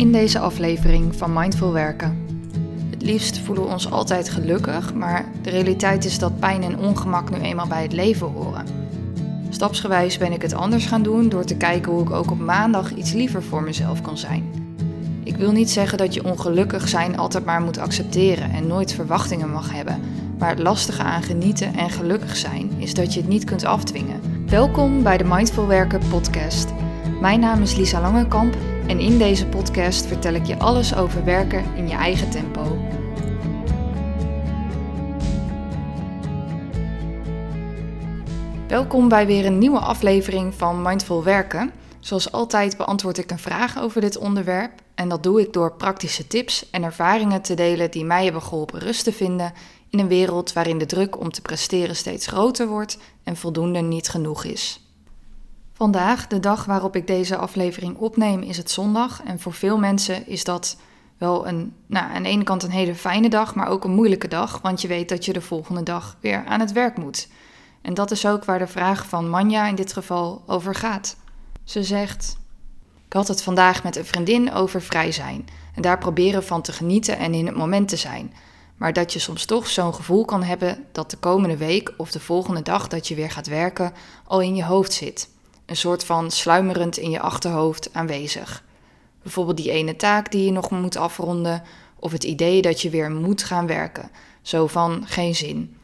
In deze aflevering van Mindful Werken. Het liefst voelen we ons altijd gelukkig, maar de realiteit is dat pijn en ongemak nu eenmaal bij het leven horen. Stapsgewijs ben ik het anders gaan doen door te kijken hoe ik ook op maandag iets liever voor mezelf kan zijn. Ik wil niet zeggen dat je ongelukkig zijn altijd maar moet accepteren en nooit verwachtingen mag hebben. Maar het lastige aan genieten en gelukkig zijn is dat je het niet kunt afdwingen. Welkom bij de Mindful Werken podcast. Mijn naam is Lisa Langekamp en in deze podcast vertel ik je alles over werken in je eigen tempo. Welkom bij weer een nieuwe aflevering van Mindful Werken. Zoals altijd beantwoord ik een vraag over dit onderwerp en dat doe ik door praktische tips en ervaringen te delen die mij hebben geholpen rust te vinden in een wereld waarin de druk om te presteren steeds groter wordt en voldoende niet genoeg is. Vandaag, de dag waarop ik deze aflevering opneem, is het zondag. En voor veel mensen is dat wel een, nou, aan de ene kant een hele fijne dag, maar ook een moeilijke dag, want je weet dat je de volgende dag weer aan het werk moet. En dat is ook waar de vraag van Manja in dit geval over gaat. Ze zegt: Ik had het vandaag met een vriendin over vrij zijn en daar proberen van te genieten en in het moment te zijn. Maar dat je soms toch zo'n gevoel kan hebben dat de komende week of de volgende dag dat je weer gaat werken al in je hoofd zit een soort van sluimerend in je achterhoofd aanwezig. Bijvoorbeeld die ene taak die je nog moet afronden, of het idee dat je weer moet gaan werken, zo van geen zin.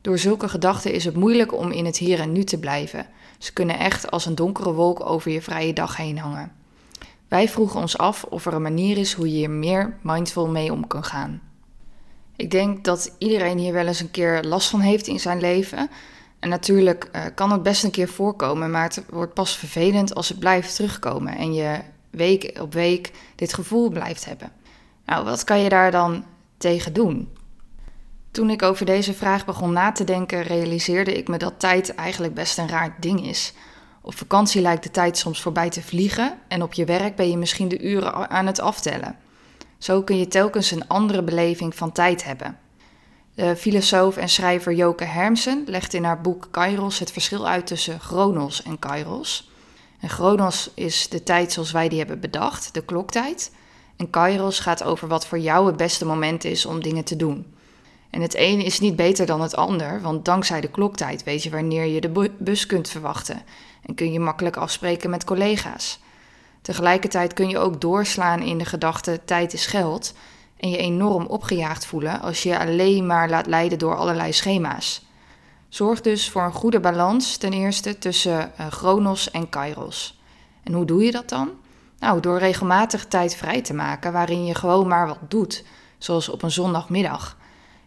Door zulke gedachten is het moeilijk om in het hier en nu te blijven. Ze kunnen echt als een donkere wolk over je vrije dag heen hangen. Wij vroegen ons af of er een manier is hoe je hier meer mindful mee om kan gaan. Ik denk dat iedereen hier wel eens een keer last van heeft in zijn leven. En natuurlijk uh, kan het best een keer voorkomen, maar het wordt pas vervelend als het blijft terugkomen en je week op week dit gevoel blijft hebben. Nou, wat kan je daar dan tegen doen? Toen ik over deze vraag begon na te denken, realiseerde ik me dat tijd eigenlijk best een raar ding is. Op vakantie lijkt de tijd soms voorbij te vliegen en op je werk ben je misschien de uren aan het aftellen. Zo kun je telkens een andere beleving van tijd hebben. De filosoof en schrijver Joke Hermsen legt in haar boek Kairos het verschil uit tussen chronos en kairos. En chronos is de tijd zoals wij die hebben bedacht, de kloktijd. En kairos gaat over wat voor jou het beste moment is om dingen te doen. En het een is niet beter dan het ander, want dankzij de kloktijd weet je wanneer je de bus kunt verwachten en kun je makkelijk afspreken met collega's. Tegelijkertijd kun je ook doorslaan in de gedachte tijd is geld en je enorm opgejaagd voelen als je je alleen maar laat leiden door allerlei schema's. Zorg dus voor een goede balans ten eerste tussen uh, chronos en kairos. En hoe doe je dat dan? Nou, door regelmatig tijd vrij te maken waarin je gewoon maar wat doet, zoals op een zondagmiddag.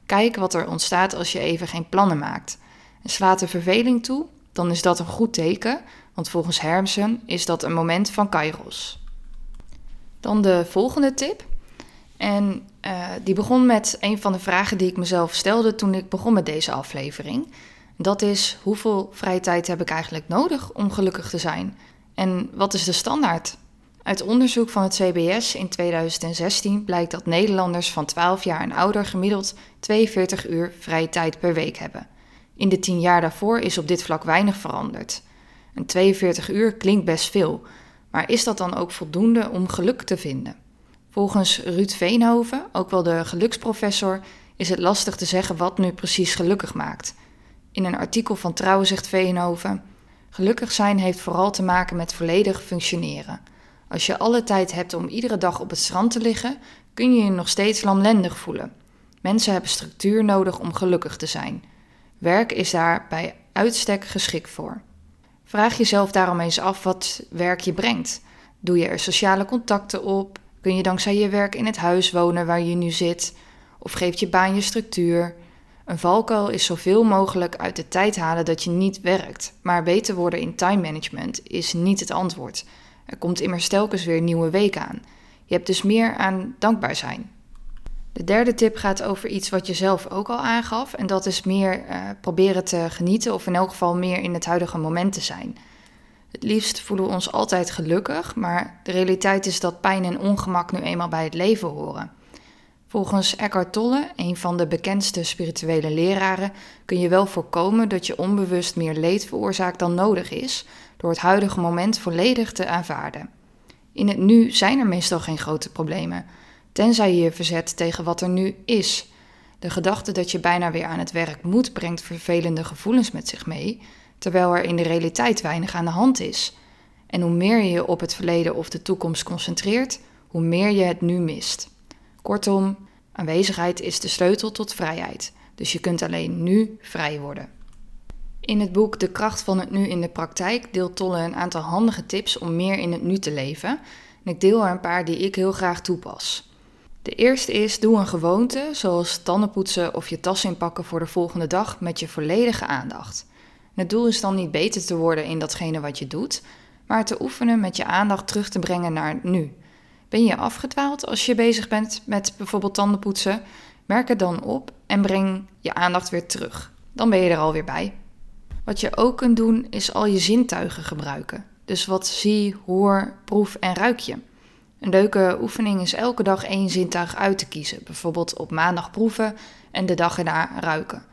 Kijk wat er ontstaat als je even geen plannen maakt. En slaat de verveling toe, dan is dat een goed teken, want volgens Hermsen is dat een moment van kairos. Dan de volgende tip. En uh, die begon met een van de vragen die ik mezelf stelde toen ik begon met deze aflevering. Dat is: hoeveel vrije tijd heb ik eigenlijk nodig om gelukkig te zijn? En wat is de standaard? Uit onderzoek van het CBS in 2016 blijkt dat Nederlanders van 12 jaar en ouder gemiddeld 42 uur vrije tijd per week hebben. In de 10 jaar daarvoor is op dit vlak weinig veranderd. En 42 uur klinkt best veel, maar is dat dan ook voldoende om geluk te vinden? Volgens Ruud Veenhoven, ook wel de geluksprofessor, is het lastig te zeggen wat nu precies gelukkig maakt. In een artikel van Trouw zegt Veenhoven: Gelukkig zijn heeft vooral te maken met volledig functioneren. Als je alle tijd hebt om iedere dag op het strand te liggen, kun je je nog steeds lamlendig voelen. Mensen hebben structuur nodig om gelukkig te zijn. Werk is daar bij uitstek geschikt voor. Vraag jezelf daarom eens af wat werk je brengt. Doe je er sociale contacten op? Kun je dankzij je werk in het huis wonen waar je nu zit? Of geeft je baan je structuur? Een valkuil is zoveel mogelijk uit de tijd halen dat je niet werkt. Maar beter worden in time management is niet het antwoord. Er komt immers telkens weer een nieuwe week aan. Je hebt dus meer aan dankbaar zijn. De derde tip gaat over iets wat je zelf ook al aangaf. En dat is meer uh, proberen te genieten of in elk geval meer in het huidige moment te zijn. Het liefst voelen we ons altijd gelukkig, maar de realiteit is dat pijn en ongemak nu eenmaal bij het leven horen. Volgens Eckhart Tolle, een van de bekendste spirituele leraren, kun je wel voorkomen dat je onbewust meer leed veroorzaakt dan nodig is, door het huidige moment volledig te aanvaarden. In het nu zijn er meestal geen grote problemen, tenzij je je verzet tegen wat er nu is. De gedachte dat je bijna weer aan het werk moet brengt vervelende gevoelens met zich mee, terwijl er in de realiteit weinig aan de hand is. En hoe meer je je op het verleden of de toekomst concentreert, hoe meer je het nu mist. Kortom, aanwezigheid is de sleutel tot vrijheid, dus je kunt alleen nu vrij worden. In het boek De kracht van het nu in de praktijk deelt Tolle een aantal handige tips om meer in het nu te leven. En ik deel er een paar die ik heel graag toepas. De eerste is: doe een gewoonte, zoals tandenpoetsen of je tas inpakken voor de volgende dag, met je volledige aandacht. Het doel is dan niet beter te worden in datgene wat je doet, maar te oefenen met je aandacht terug te brengen naar nu. Ben je afgedwaald als je bezig bent met bijvoorbeeld tandenpoetsen? Merk het dan op en breng je aandacht weer terug. Dan ben je er alweer bij. Wat je ook kunt doen is al je zintuigen gebruiken. Dus wat zie, hoor, proef en ruik je. Een leuke oefening is elke dag één zintuig uit te kiezen. Bijvoorbeeld op maandag proeven en de dag erna ruiken.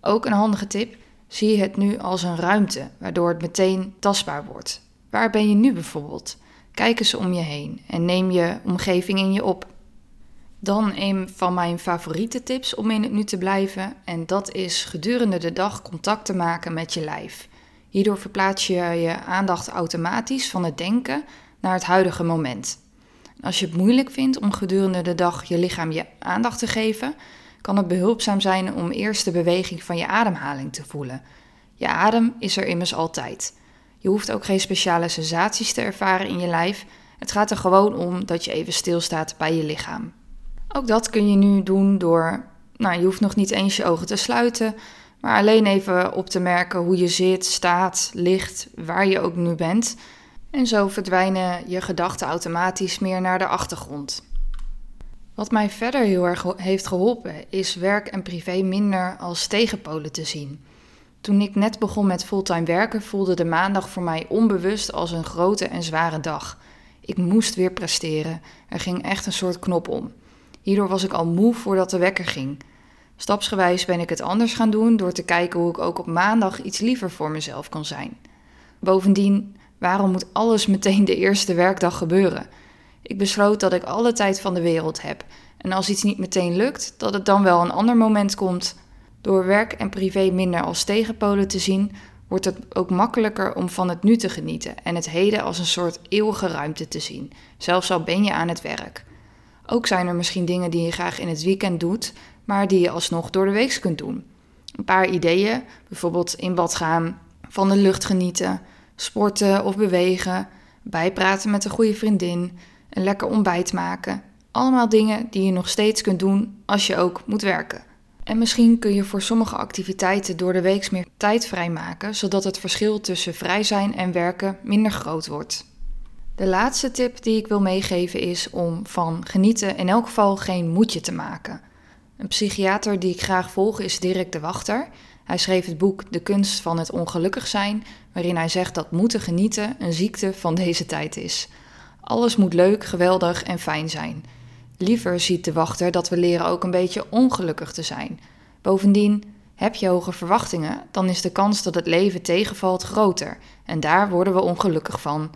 Ook een handige tip: zie het nu als een ruimte, waardoor het meteen tastbaar wordt. Waar ben je nu bijvoorbeeld? Kijk eens om je heen en neem je omgeving in je op. Dan een van mijn favoriete tips om in het nu te blijven. En dat is gedurende de dag contact te maken met je lijf. Hierdoor verplaats je je aandacht automatisch van het denken naar het huidige moment. Als je het moeilijk vindt om gedurende de dag je lichaam je aandacht te geven, kan het behulpzaam zijn om eerst de beweging van je ademhaling te voelen. Je adem is er immers altijd. Je hoeft ook geen speciale sensaties te ervaren in je lijf. Het gaat er gewoon om dat je even stilstaat bij je lichaam. Ook dat kun je nu doen door, nou, je hoeft nog niet eens je ogen te sluiten, maar alleen even op te merken hoe je zit, staat, ligt, waar je ook nu bent. En zo verdwijnen je gedachten automatisch meer naar de achtergrond. Wat mij verder heel erg heeft geholpen, is werk en privé minder als tegenpolen te zien. Toen ik net begon met fulltime werken, voelde de maandag voor mij onbewust als een grote en zware dag. Ik moest weer presteren. Er ging echt een soort knop om. Hierdoor was ik al moe voordat de wekker ging. Stapsgewijs ben ik het anders gaan doen door te kijken hoe ik ook op maandag iets liever voor mezelf kon zijn. Bovendien, waarom moet alles meteen de eerste werkdag gebeuren? Ik besloot dat ik alle tijd van de wereld heb en als iets niet meteen lukt, dat het dan wel een ander moment komt. Door werk en privé minder als tegenpolen te zien, wordt het ook makkelijker om van het nu te genieten en het heden als een soort eeuwige ruimte te zien, zelfs al ben je aan het werk. Ook zijn er misschien dingen die je graag in het weekend doet, maar die je alsnog door de week kunt doen. Een paar ideeën, bijvoorbeeld in bad gaan, van de lucht genieten, sporten of bewegen, bijpraten met een goede vriendin, een lekker ontbijt maken. Allemaal dingen die je nog steeds kunt doen als je ook moet werken. En misschien kun je voor sommige activiteiten door de week meer tijd vrijmaken, zodat het verschil tussen vrij zijn en werken minder groot wordt. De laatste tip die ik wil meegeven is om van genieten in elk geval geen moedje te maken. Een psychiater die ik graag volg is Dirk de Wachter. Hij schreef het boek De kunst van het ongelukkig zijn, waarin hij zegt dat moeten genieten een ziekte van deze tijd is. Alles moet leuk, geweldig en fijn zijn. Liever ziet de wachter dat we leren ook een beetje ongelukkig te zijn. Bovendien, heb je hoge verwachtingen, dan is de kans dat het leven tegenvalt groter en daar worden we ongelukkig van.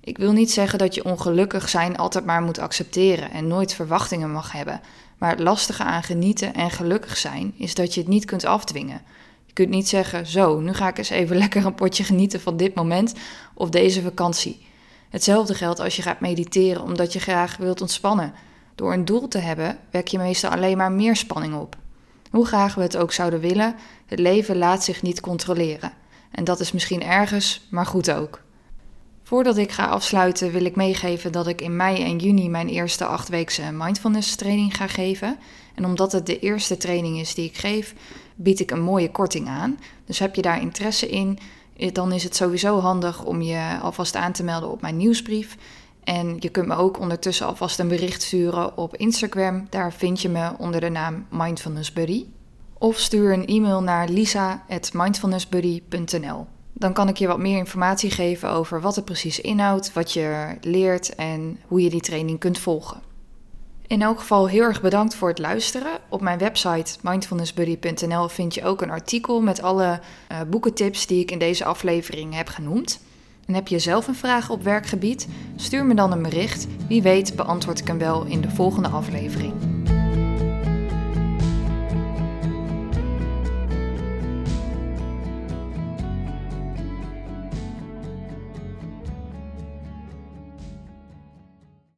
Ik wil niet zeggen dat je ongelukkig zijn altijd maar moet accepteren en nooit verwachtingen mag hebben. Maar het lastige aan genieten en gelukkig zijn is dat je het niet kunt afdwingen. Je kunt niet zeggen: Zo, nu ga ik eens even lekker een potje genieten van dit moment of deze vakantie. Hetzelfde geldt als je gaat mediteren omdat je graag wilt ontspannen. Door een doel te hebben, wek je meestal alleen maar meer spanning op. Hoe graag we het ook zouden willen, het leven laat zich niet controleren. En dat is misschien ergens, maar goed ook. Voordat ik ga afsluiten wil ik meegeven dat ik in mei en juni mijn eerste achtweekse mindfulness training ga geven. En omdat het de eerste training is die ik geef, bied ik een mooie korting aan. Dus heb je daar interesse in, dan is het sowieso handig om je alvast aan te melden op mijn nieuwsbrief. En je kunt me ook ondertussen alvast een bericht sturen op Instagram. Daar vind je me onder de naam Mindfulness Buddy. Of stuur een e-mail naar lisa.mindfulnessbuddy.nl dan kan ik je wat meer informatie geven over wat het precies inhoudt, wat je leert en hoe je die training kunt volgen. In elk geval heel erg bedankt voor het luisteren. Op mijn website mindfulnessbuddy.nl vind je ook een artikel met alle uh, boekentips die ik in deze aflevering heb genoemd. En heb je zelf een vraag op werkgebied? Stuur me dan een bericht. Wie weet beantwoord ik hem wel in de volgende aflevering.